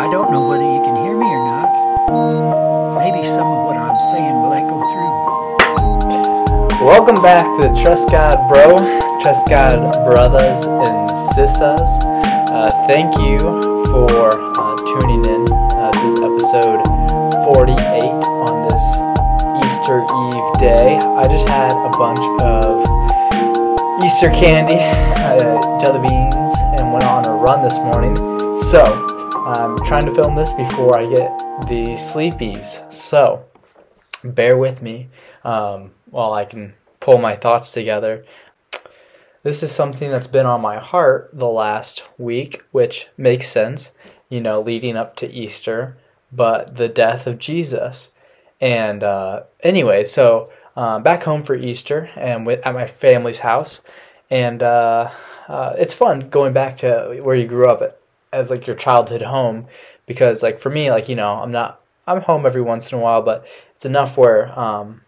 I don't know whether you can hear me or not. Maybe some of what I'm saying will echo through. Welcome back to the Trust God Bro, Trust God Brothers and Sisters. Uh, thank you for uh, tuning in. Uh, this is episode 48 on this Easter Eve day. I just had a bunch of Easter candy, uh, jelly beans, and went on a run this morning. So, I'm trying to film this before I get the sleepies. So, bear with me um, while I can pull my thoughts together. This is something that's been on my heart the last week, which makes sense, you know, leading up to Easter, but the death of Jesus. And uh, anyway, so uh, back home for Easter and with, at my family's house, and uh, uh, it's fun going back to where you grew up at, as like your childhood home, because like for me, like you know, I'm not I'm home every once in a while, but it's enough where um,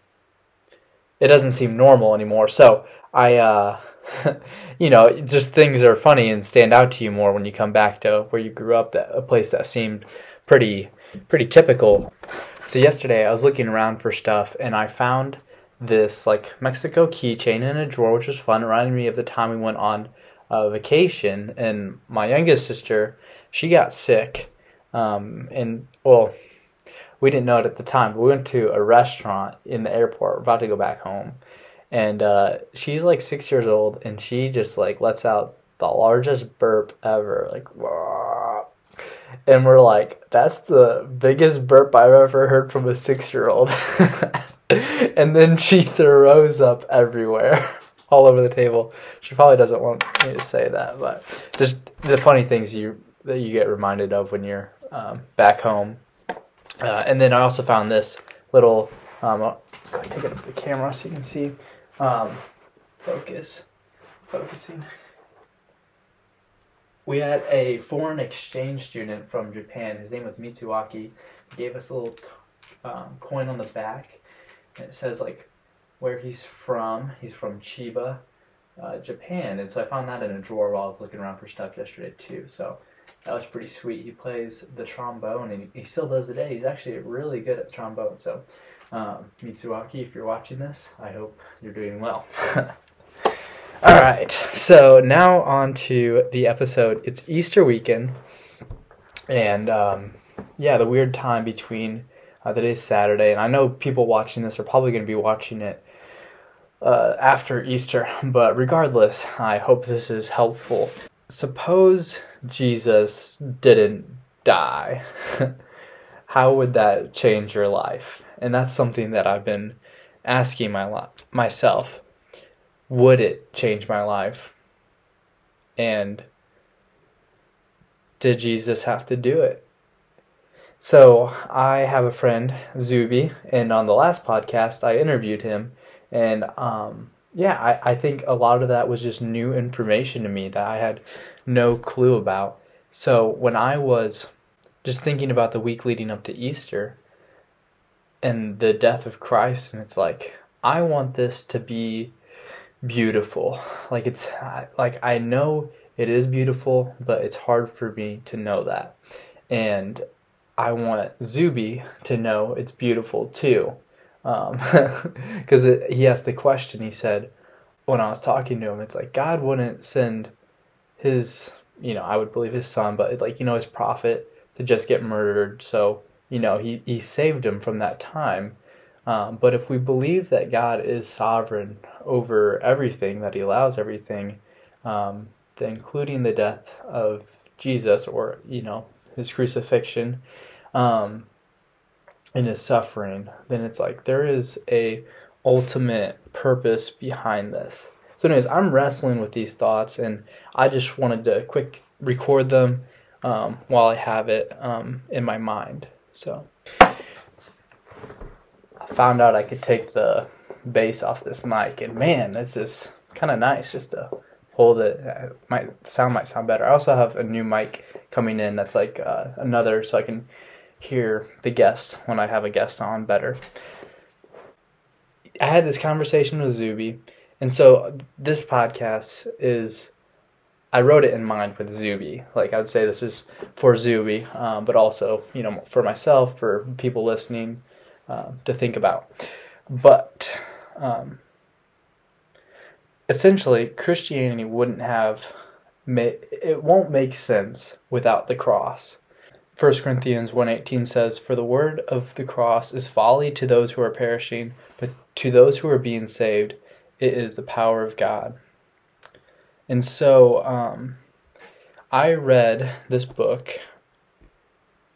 it doesn't seem normal anymore. So I, uh, you know, just things are funny and stand out to you more when you come back to where you grew up, that a place that seemed pretty pretty typical. So yesterday I was looking around for stuff and I found this like Mexico keychain in a drawer, which was fun. It reminded me of the time we went on a vacation, and my youngest sister, she got sick, um, and well, we didn't know it at the time, but we went to a restaurant in the airport, about to go back home, and uh, she's like six years old, and she just like lets out the largest burp ever, like. "Wah." And we're like, that's the biggest burp I've ever heard from a six year old. and then she throws up everywhere, all over the table. She probably doesn't want me to say that, but just the funny things you that you get reminded of when you're um, back home. Uh, and then I also found this little. Um, I'll take it up the camera so you can see. Um, focus, focusing. We had a foreign exchange student from Japan. His name was Mitsuaki. He gave us a little um, coin on the back, and it says like where he's from. He's from Chiba, uh, Japan, and so I found that in a drawer while I was looking around for stuff yesterday too. So that was pretty sweet. He plays the trombone, and he, still does today. He's actually really good at the trombone. So um, Mitsuaki, if you're watching this, I hope you're doing well. All right, so now on to the episode. It's Easter weekend, and um, yeah, the weird time between uh, today's Saturday, and I know people watching this are probably going to be watching it uh, after Easter, but regardless, I hope this is helpful. Suppose Jesus didn't die, how would that change your life? And that's something that I've been asking my myself would it change my life? And did Jesus have to do it? So I have a friend, Zuby, and on the last podcast I interviewed him, and um, yeah, I, I think a lot of that was just new information to me that I had no clue about. So when I was just thinking about the week leading up to Easter and the death of Christ, and it's like, I want this to be beautiful. Like it's like I know it is beautiful, but it's hard for me to know that. And I want Zuby to know it's beautiful too. Because um, he asked the question, he said, when I was talking to him, it's like God wouldn't send his, you know, I would believe his son, but like, you know, his prophet to just get murdered. So, you know, he, he saved him from that time. Um, but if we believe that God is sovereign over everything, that He allows everything, um, including the death of Jesus, or you know His crucifixion, um, and is suffering, then it's like there is a ultimate purpose behind this. So, anyways, I'm wrestling with these thoughts, and I just wanted to quick record them um, while I have it um, in my mind. So I found out I could take the base off this mic, and man, it's just kind of nice just to hold it. it. Might sound might sound better. I also have a new mic coming in that's like uh, another, so I can hear the guest when I have a guest on better. I had this conversation with Zuby, and so this podcast is I wrote it in mind with Zuby. Like I would say this is for Zuby, um, but also you know for myself, for people listening uh, to think about. But um, essentially, Christianity wouldn't have it won't make sense without the cross. 1 Corinthians 1:18 says, "For the word of the cross is folly to those who are perishing, but to those who are being saved, it is the power of God." And so um, I read this book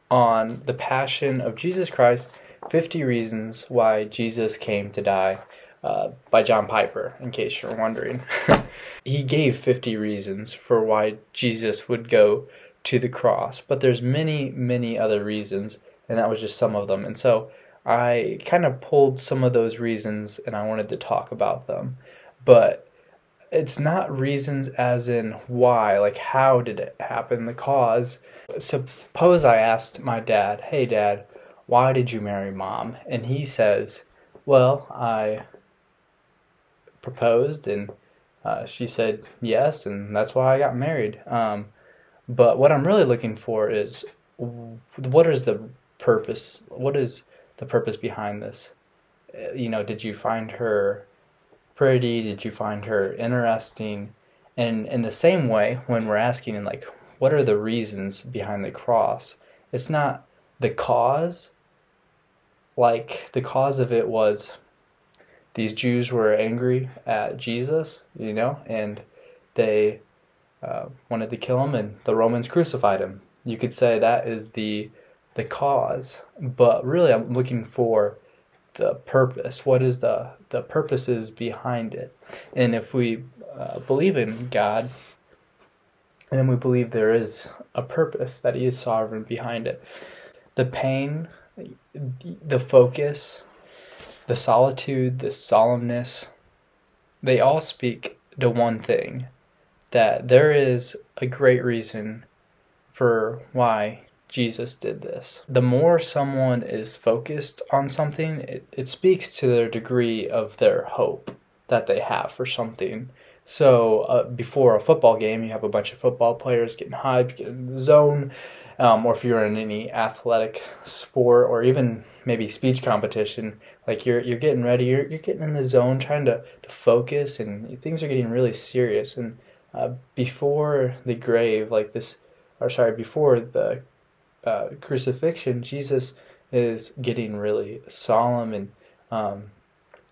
on the passion of Jesus Christ 50 Reasons Why Jesus Came to Die uh, by John Piper, in case you're wondering. he gave 50 reasons for why Jesus would go to the cross, but there's many, many other reasons, and that was just some of them. And so I kind of pulled some of those reasons and I wanted to talk about them. But it's not reasons as in why, like how did it happen, the cause. Suppose I asked my dad, hey dad, why did you marry mom? And he says, well, I proposed and uh, she said yes, and that's why I got married. Um, but what I'm really looking for is what is the purpose? What is the purpose behind this? Uh, you know, did you find her pretty? Did you find her interesting? And in the same way, when we're asking, like, what are the reasons behind the cross? It's not the cause. Like, the cause of it was these Jews were angry at Jesus, you know, and they uh, wanted to kill him, and the Romans crucified him. You could say that is the the cause, but really, I'm looking for the purpose. What is the the purposes behind it? And if we uh, believe in God, and then we believe there is a purpose that He is sovereign behind it, the pain, the focus, the solitude, the solemnness, they all speak to one thing that there is a great reason for why Jesus did this. The more someone is focused on something, it, it speaks to their degree of their hope that they have for something. So, uh, before a football game, you have a bunch of football players getting hyped, getting in the zone, um, or if you're in any athletic sport or even maybe speech competition, like you're you're getting ready, you're you're getting in the zone, trying to, to focus, and things are getting really serious. And uh, before the grave, like this, or sorry, before the uh, crucifixion, Jesus is getting really solemn and um,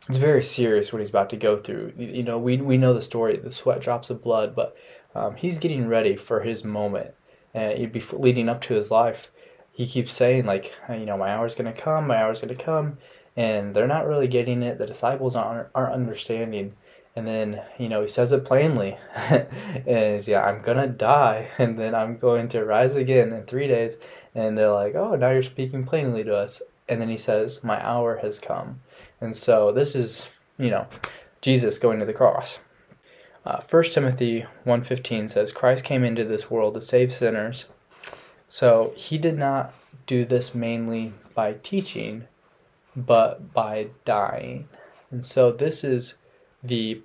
it's very serious what he's about to go through. You know, we we know the story, the sweat drops of blood, but um, he's getting ready for his moment, and before leading up to his life, he keeps saying like, you know, my hour's gonna come, my hour's gonna come, and they're not really getting it. The disciples aren't aren't understanding, and then you know he says it plainly is yeah i'm gonna die and then i'm going to rise again in three days. And they're like oh now you're speaking plainly to us. And then he says my hour has come. And so this is you know jesus going to the cross. Uh, 1 timothy 1.15 says christ came into this world to save sinners. So he did not do this mainly by teaching but by dying. And so this is the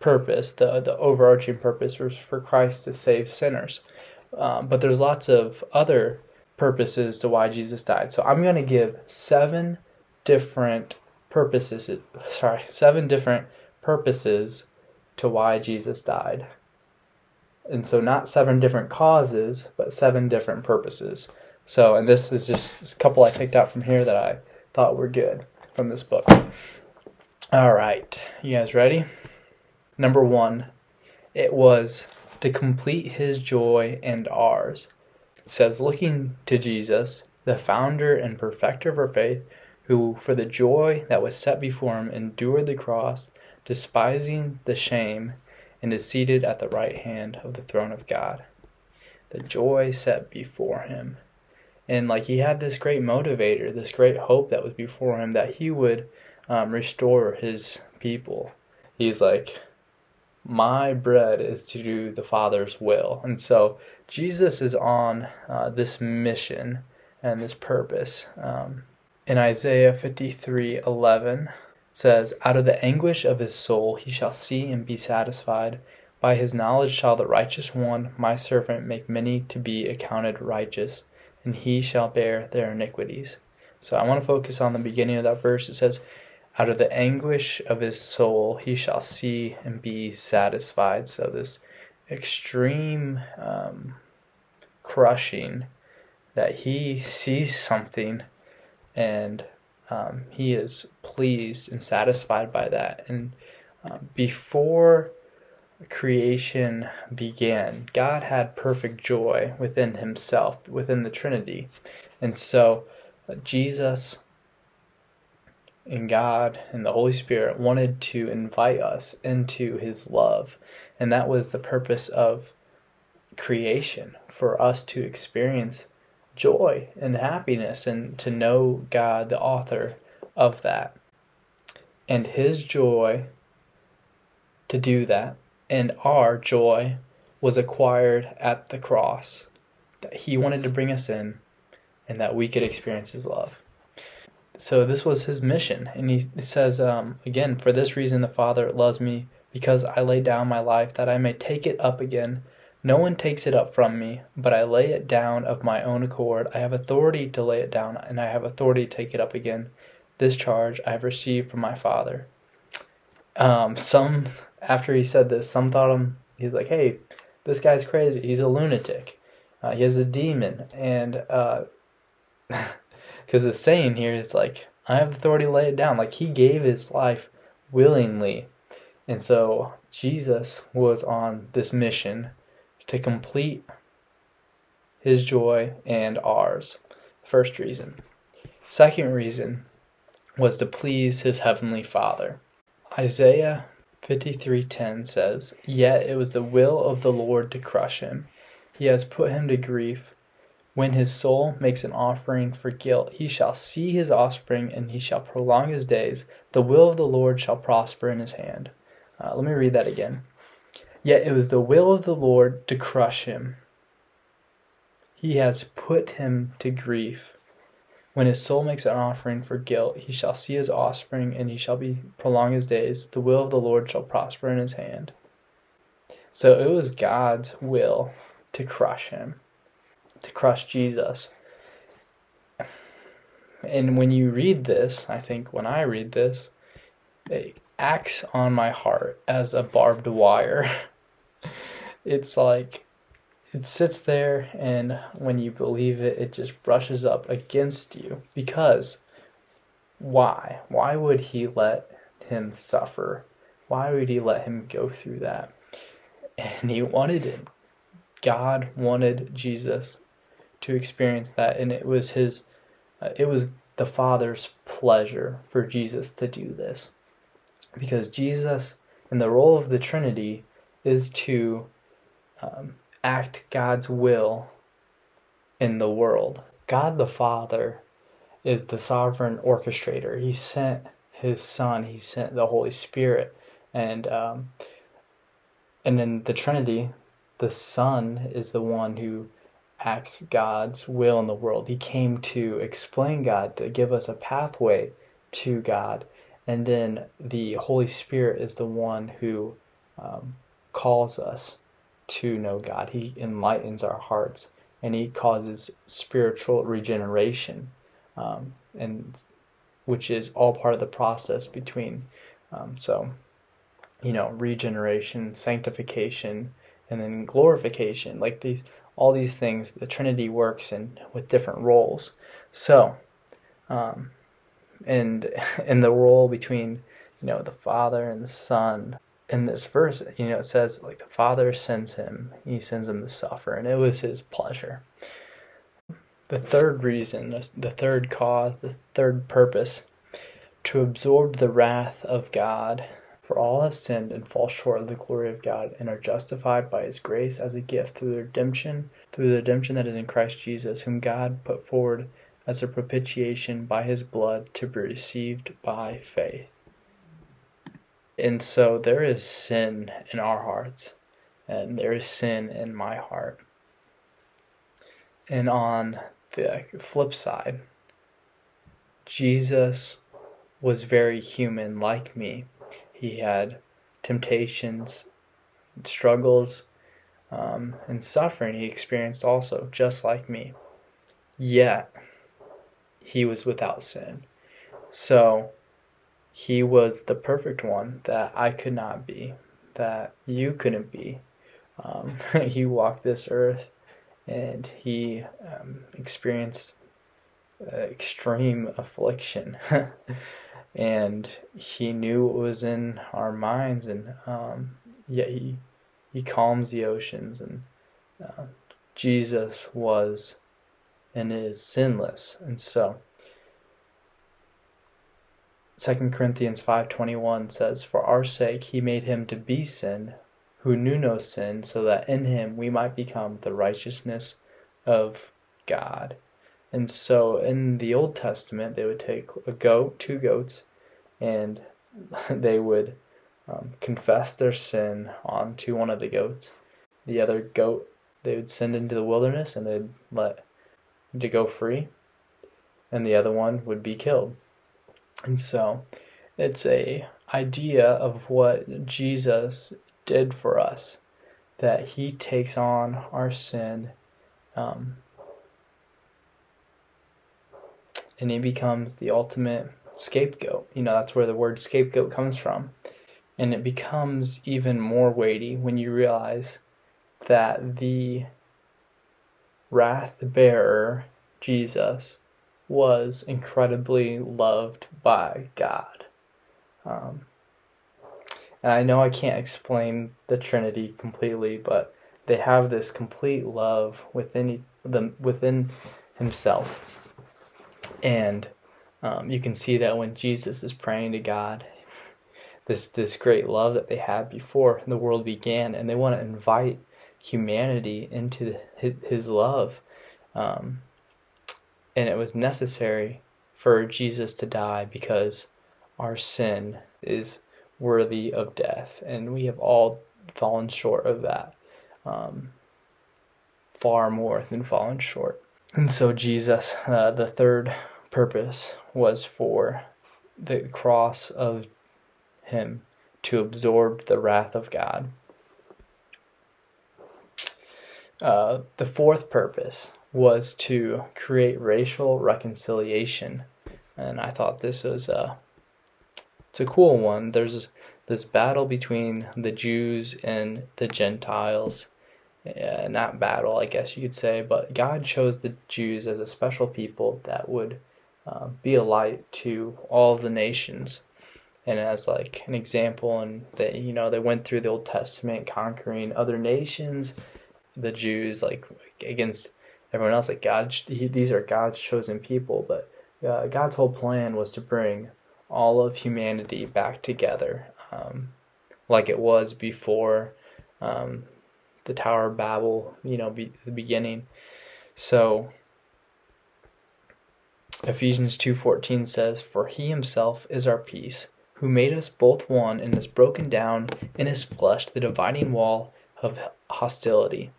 purpose, the the overarching purpose was for Christ to save sinners. Um, but there's lots of other purposes to why Jesus died. So I'm going to give seven different purposes. Sorry, seven different purposes to why Jesus died. And so not seven different causes, but seven different purposes. So, and this is just a couple I picked out from here that I thought were good from this book. All right, you guys ready? Number one, it was to complete his joy and ours. It says, looking to Jesus, the founder and perfecter of our faith, who for the joy that was set before him endured the cross, despising the shame, and is seated at the right hand of the throne of God. The joy set before him. And like he had this great motivator, this great hope that was before him that he would um, restore his people. He's like, my bread is to do the Father's will. And so Jesus is on uh, this mission and this purpose. Um, in Isaiah 53 11 says, Out of the anguish of his soul he shall see and be satisfied. By his knowledge shall the righteous one, my servant, make many to be accounted righteous, and he shall bear their iniquities. So I want to focus on the beginning of that verse. It says, Out of the anguish of his soul he shall see and be satisfied. So this extreme um, crushing that he sees something and um, he is pleased and satisfied by that. And uh, before creation began, God had perfect joy within himself, within the Trinity. And so uh, Jesus and God and the Holy Spirit wanted to invite us into his love. And that was the purpose of creation for us to experience joy and happiness and to know God, the author of that. And his joy to do that and our joy was acquired at the cross. That he wanted to bring us in and that we could experience his love. So this was his mission. And he says, um, again, for this reason the Father loves me, because I lay down my life that I may take it up again. No one takes it up from me, but I lay it down of my own accord. I have authority to lay it down, and I have authority to take it up again. This charge I have received from my Father. Um, some after he said this, some thought him, he's like, hey, this guy's crazy. He's a lunatic. Uh, he has a demon. And, because the saying here is like, I have authority to lay it down. Like, he gave his life willingly. And so, Jesus was on this mission to complete his joy and ours. First reason. Second reason was to please his heavenly Father. Isaiah 53:10 says, "Yet it was the will of the Lord to crush him. He has put him to grief. When his soul makes an offering for guilt, he shall see his offspring and he shall prolong his days. The will of the Lord shall prosper in his hand." Uh, let me read that again. Yet it was the will of the Lord to crush him. He has put him to grief. When his soul makes an offering for guilt, he shall see his offspring, and he shall be prolong his days. The will of the Lord shall prosper in his hand. So it was God's will to crush him, to crush Jesus. And when you read this, I think when I read this, it acts on my heart as a barbed wire. it's like it sits there, and when you believe it, it just brushes up against you. Because why? Why would he let him suffer? Why would he let him go through that? And he wanted it. God wanted Jesus to experience that, and it was his, uh, it was the Father's pleasure for Jesus to do this. Because Jesus, in the role of the Trinity, is to um, act God's will in the world. God the Father is the sovereign orchestrator. He sent His Son. He sent the Holy Spirit, and um, and in the Trinity, the Son is the one who acts God's will in the world. He came to explain God, to give us a pathway to God, and then the Holy Spirit is the one who um, calls us to know God. He enlightens our hearts and He causes spiritual regeneration, um, and which is all part of the process between. Um, so, you know, regeneration, sanctification, and then glorification. Like these, all these things, the Trinity works in with different roles. So, um, and in the role between, you know, the Father and the Son, in this verse, you know, it says like the Father sends him, he sends him to suffer, and it was his pleasure. The third reason, the third cause, the third purpose, to absorb the wrath of God. For all have sinned and fall short of the glory of God and are justified by his grace as a gift through the redemption, through the redemption that is in Christ Jesus, whom God put forward as a propitiation by his blood to be received by faith. And so there is sin in our hearts, and there is sin in my heart. And on the flip side, Jesus was very human like me. He had temptations struggles um, and suffering he experienced also, just like me. Yet, he was without sin. So, he was the perfect one that I could not be, that you couldn't be. Um, he walked this earth and he um, experienced uh, extreme affliction. and he knew what was in our minds, and um, yet he he calms the oceans. And uh, Jesus was and is sinless, and so. 2 Corinthians 5:21 says for our sake he made him to be sin who knew no sin so that in him we might become the righteousness of God. And so in the Old Testament, they would take a goat, two goats, and they would um, confess their sin onto one of the goats. The other goat they would send into the wilderness and they'd let to go free, and the other one would be killed. And so it's a idea of what Jesus did for us, that he takes on our sin um, and he becomes the ultimate scapegoat. You know, that's where the word scapegoat comes from. And it becomes even more weighty when you realize that the wrath bearer, Jesus, was incredibly loved by God. Um, and I know I can't explain the Trinity completely, but they have this complete love within them within Himself and um, you can see that when Jesus is praying to God, this this great love that they had before the world began, and they want to invite humanity into his, his love, um, and it was necessary for Jesus to die because our sin is worthy of death, and we have all fallen short of that, um, far more than fallen short. And so, Jesus, uh, the third purpose was for the cross of Him to absorb the wrath of God. Uh, the fourth purpose was to create racial reconciliation, and I thought this was a it's a cool one. There's this battle between the Jews and the Gentiles uh, not battle, I guess you could say, but God chose the Jews as a special people that would uh, be a light to all the nations. And as like an example, and they you know they went through the Old Testament conquering other nations, the Jews like against everyone else. Like God, he, these are God's chosen people, but uh, God's whole plan was to bring all of humanity back together, um, like it was before um, the Tower of Babel, you know, be, the beginning. So Ephesians 2:14 says, "For he himself is our peace, who made us both one and has broken down in his flesh the dividing wall of hostility."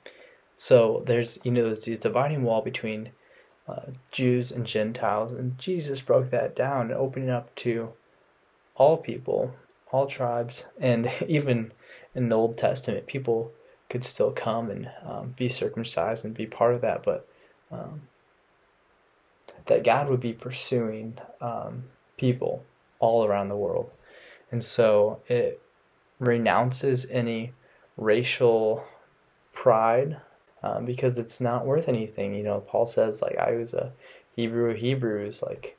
So there's you know there's this dividing wall between uh, Jews and Gentiles, and Jesus broke that down and opening up to all people, all tribes, and even in the Old Testament, people could still come and um, be circumcised and be part of that, but um, that God would be pursuing um, people all around the world. And so it renounces any racial pride um, because it's not worth anything. You know, Paul says, like, I was a Hebrew of Hebrews, like,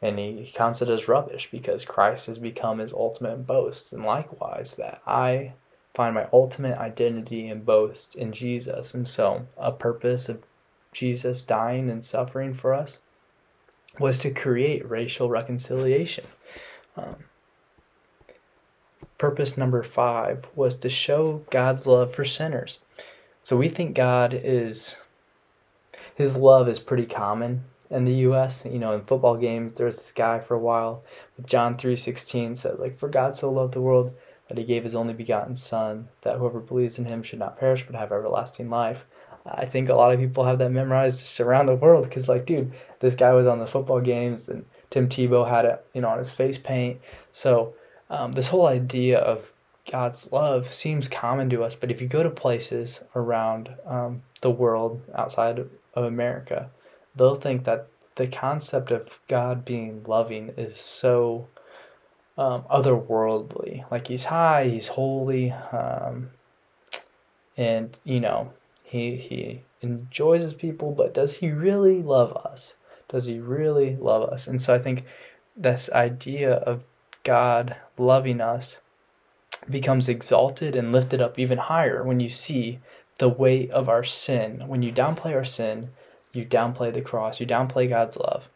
and he counts it as rubbish because Christ has become his ultimate boast. And likewise, that I find my ultimate identity and boast in Jesus. And so, a purpose of Jesus dying and suffering for us was to create racial reconciliation. Um, purpose number five was to show God's love for sinners. So we think God is, his love is pretty common in the U.S. You know, in football games, there's this guy for a while with John 3.16 says, like, For God so loved the world that he gave his only begotten Son, that whoever believes in him should not perish but have everlasting life. I think a lot of people have that memorized just around the world because, like, dude, this guy was on the football games and Tim Tebow had it, you know, on his face paint. So, um, this whole idea of God's love seems common to us, but if you go to places around um, the world outside of America, they'll think that the concept of God being loving is so um, otherworldly. Like he's high, he's holy, um, and you know he he enjoys his people, but does he really love us? Does he really love us? And so I think this idea of God loving us becomes exalted and lifted up even higher when you see the weight of our sin. When you downplay our sin, you downplay the cross, you downplay God's love.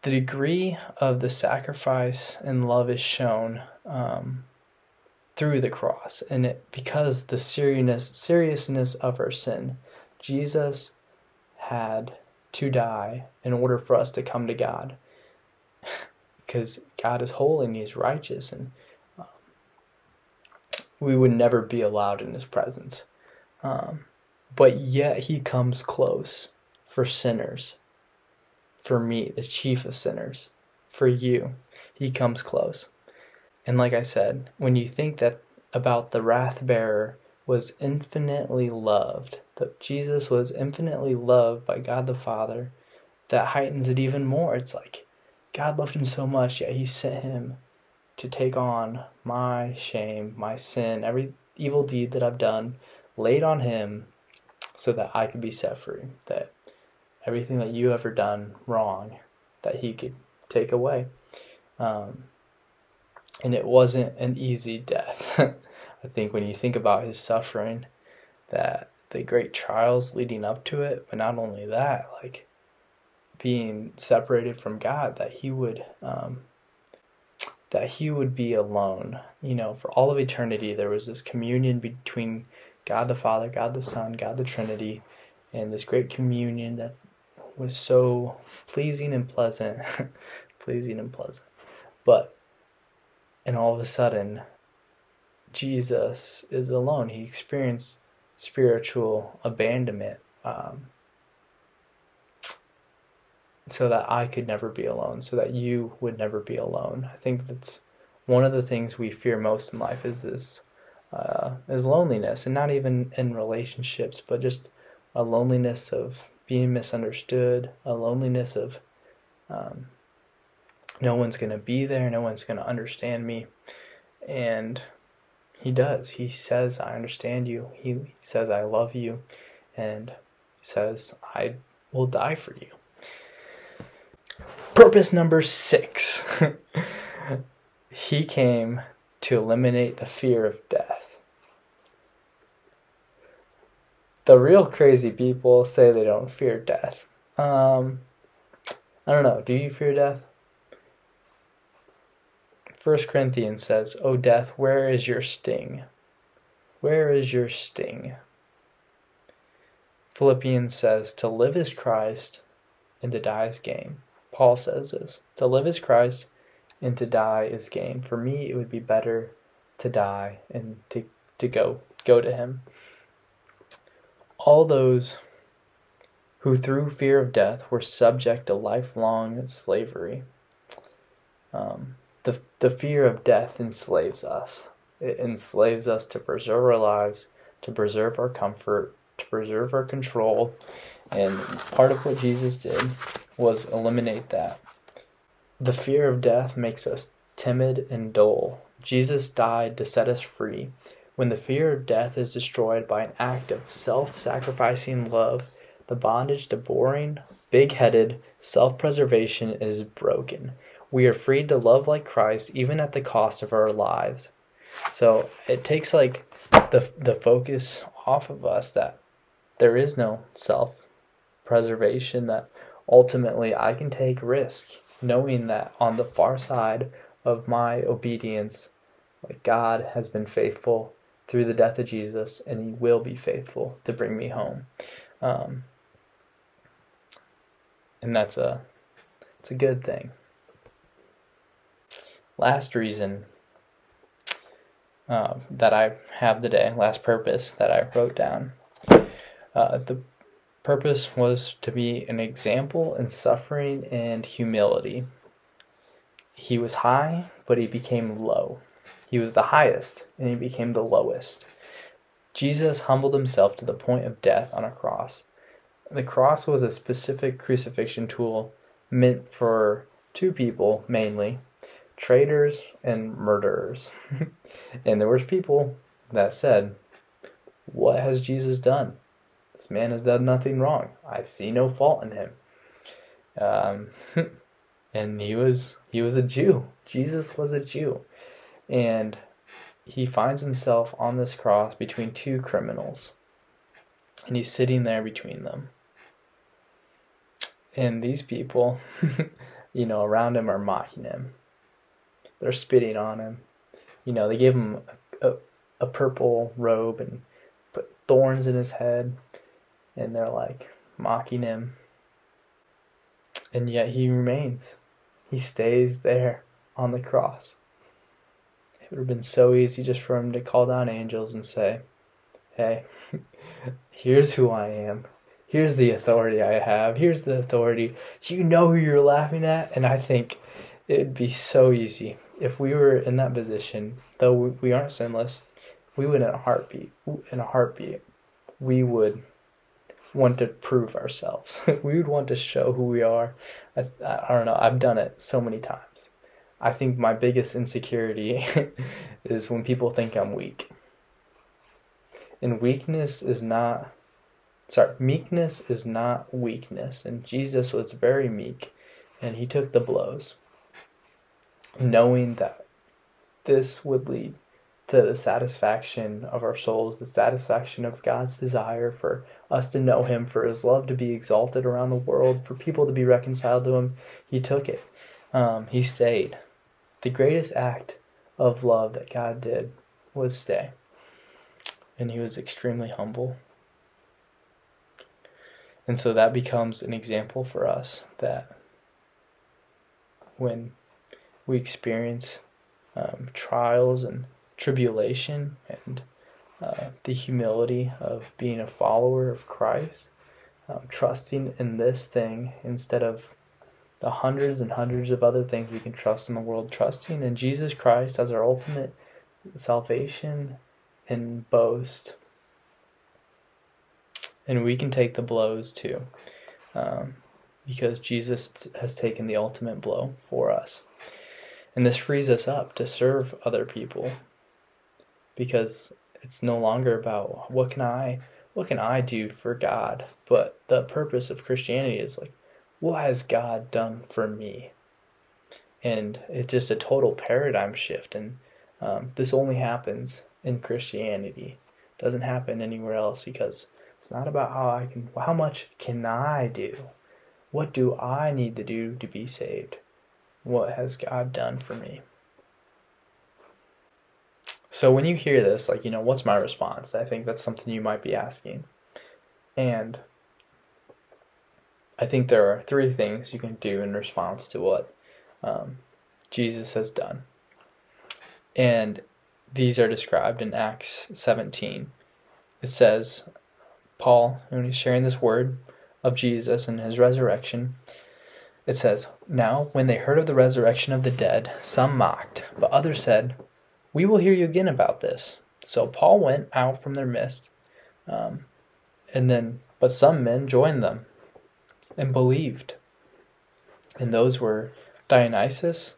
The degree of the sacrifice and love is shown um, through the cross, and it, because the seriousness seriousness of our sin, Jesus had to die in order for us to come to God, because God is holy and He's righteous, and um, we would never be allowed in His presence. Um, but yet He comes close for sinners, for me, the chief of sinners, for you. He comes close. And like I said, when you think that about the wrath bearer was infinitely loved, that Jesus was infinitely loved by God the Father, that heightens it even more. It's like God loved him so much, yet he sent him to take on my shame, my sin, every evil deed that I've done, laid on him so that I could be set free. That everything that you ever done wrong that he could take away. Um, and it wasn't an easy death. I think when you think about his suffering, that the great trials leading up to it, but not only that, like being separated from God, that he would um, that he would be alone. You know, for all of eternity, there was this communion between God the Father, God the Son, God the Trinity, and this great communion that was so pleasing and pleasant, pleasing and pleasant. But, and all of a sudden, Jesus is alone. He experienced spiritual abandonment um, so that I could never be alone, so that you would never be alone. I think that's one of the things we fear most in life is this uh, is loneliness, and not even in relationships, but just a loneliness of being misunderstood, a loneliness of um, no one's going to be there, no one's going to understand me. And he does. He says, I understand you. He says, I love you. And he says, I will die for you. Purpose number six he came to eliminate the fear of death. the real crazy people say they don't fear death. Um, I don't know. Do you fear death? First Corinthians says, "O death, where is your sting? Where is your sting?" Philippians says, "To live is Christ, and to die is gain." Paul says this: "To live is Christ, and to die is gain." For me, it would be better to die and to to go go to Him all those who through fear of death were subject to lifelong slavery. Um, the, the fear of death enslaves us. It enslaves us to preserve our lives, to preserve our comfort, to preserve our control. And part of what Jesus did was eliminate that. The fear of death makes us timid and dull. Jesus died to set us free when the fear of death is destroyed by an act of self sacrificing love, the bondage to boring, big headed self preservation is broken. We are freed to love like Christ even at the cost of our lives. So it takes like the, the focus off of us that there is no self preservation, that ultimately I can take risk knowing that on the far side of my obedience, like God has been faithful through the death of Jesus, and He will be faithful to bring me home. Um, and that's a it's a good thing. Last reason uh, that I have today, last purpose that I wrote down. Uh, the purpose was to be an example in suffering and humility. He was high, but he became low. he was the highest and he became the lowest. Jesus humbled himself to the point of death on a cross. The cross was a specific crucifixion tool meant for two people mainly, traitors and murderers. and there was people that said, "What has Jesus done? This man has done nothing wrong. I see no fault in him." Um, and he was he was a Jew. Jesus was a Jew, and he finds himself on this cross between two criminals, and he's sitting there between them. And these people, you know, around him are mocking him. They're spitting on him. You know, they give him a, a, a purple robe and put thorns in his head, and they're like mocking him. And yet he remains. He stays there on the cross. It would have been so easy just for him to call down angels and say, Hey, here's who I am. Here's the authority I have. Here's the authority. You know who you're laughing at? And I think it'd be so easy if we were in that position, though we aren't sinless, we would in a heartbeat, in a heartbeat, we would want to prove ourselves. we would want to show who we are. I, I don't know. I've done it so many times. I think my biggest insecurity is when people think I'm weak. And weakness is not, sorry, meekness is not weakness. And Jesus was very meek and he took the blows, knowing that this would lead to the satisfaction of our souls, the satisfaction of God's desire for us to know Him, for His love to be exalted around the world, for people to be reconciled to Him. He took it. Um, he stayed. The greatest act of love that God did was stay. And He was extremely humble. And so that becomes an example for us that when we experience um, trials and tribulation and uh, the humility of being a follower of Christ, um, trusting in this thing instead of the hundreds and hundreds of other things we can trust in the world, trusting in Jesus Christ as our ultimate salvation and boast. And we can take the blows too, um, because Jesus has taken the ultimate blow for us. And this frees us up to serve other people because it's no longer about what can I what can I do for God, but the purpose of Christianity is like what has God done for me? And it's just a total paradigm shift and um, this only happens in Christianity. It doesn't happen anywhere else because it's not about how I can how much can I do? What do I need to do to be saved? What has God done for me? So when you hear this, like, you know, what's my response? I think that's something you might be asking. And I think there are three things you can do in response to what um, Jesus has done. And these are described in Acts 17. It says, Paul, when he's sharing this word of Jesus and his resurrection, it says, Now, when they heard of the resurrection of the dead, some mocked, but others said, we will hear you again about this. So Paul went out from their midst, um, and then, but some men joined them and believed. And those were Dionysus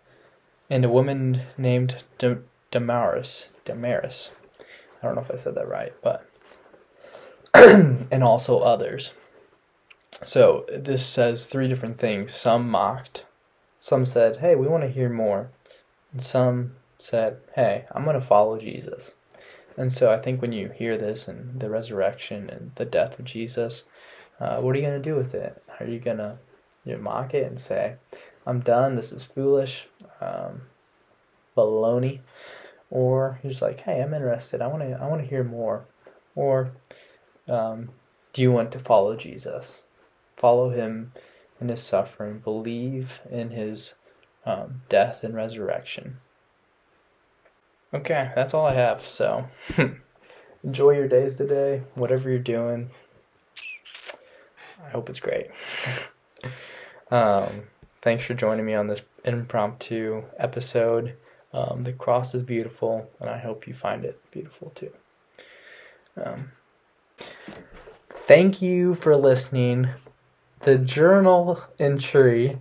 and a woman named Damaris. Damaris. I don't know if I said that right, but and also others. So this says three different things. Some mocked, some said, "Hey, we want to hear more," and some said, Hey, I'm going to follow Jesus. And so I think when you hear this and the resurrection and the death of Jesus, uh, what are you going to do with it? Are you going to you know, mock it and say, I'm done, this is foolish, um, baloney? Or you're just like, hey, I'm interested, I want to I want to hear more. Or um, do you want to follow Jesus? Follow him in his suffering, believe in his um, death and resurrection. Okay, that's all I have. So enjoy your days today, whatever you're doing. I hope it's great. um, thanks for joining me on this impromptu episode Um, the cross is beautiful, and I hope you find it beautiful too. Um, thank you for listening. The journal entry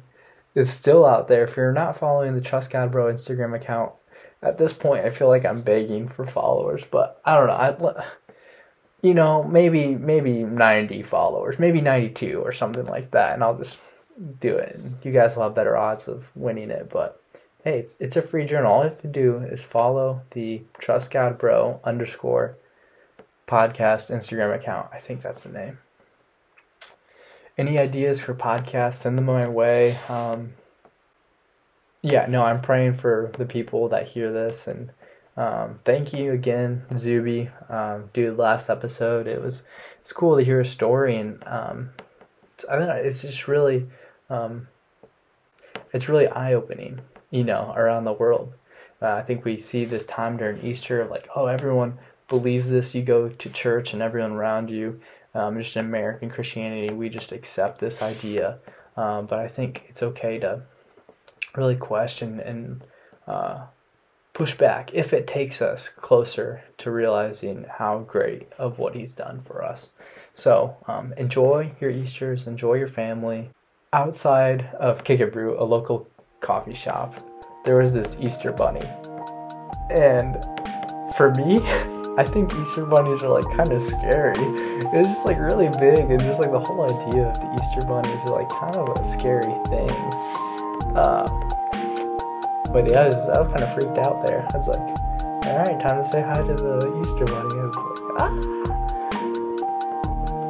is still out there. If you're not following the Trust God Bro Instagram account, at this point, I feel like I'm begging for followers, but I don't know. I, you know, maybe maybe 90 followers, maybe 92 or something like that, and I'll just do it. And you guys will have better odds of winning it, but hey, it's, it's a free journal. All you have to do is follow the Trust God Bro underscore podcast Instagram account. I think that's the name. Any ideas for podcasts? Send them my way. Um, yeah, no, I'm praying for the people that hear this, and um, thank you again, Zuby. Um, dude, last episode it was it's cool to hear a story, and um, I don't know, it's just really um, it's really eye opening, you know, around the world. Uh, I think we see this time during Easter, of like, oh, everyone believes this. You go to church, and everyone around you, um, just in American Christianity, we just accept this idea. Um, but I think it's okay to really question and uh, push back if it takes us closer to realizing how great of what he's done for us. So um, enjoy your Easter's, enjoy your family. Outside of Kick It Brew, a local coffee shop, there was this Easter bunny. And for me, I think Easter bunnies are like kind of scary. It's just like really big, and just like the whole idea of the Easter bunny is like kind of a scary thing. Uh, but yeah, I was, I was kind of freaked out there. I was like, all right, time to say hi to the Easter bunny. I was like, ah.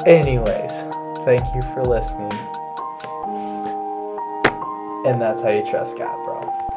Anyways, thank you for listening. And that's how you trust God, bro.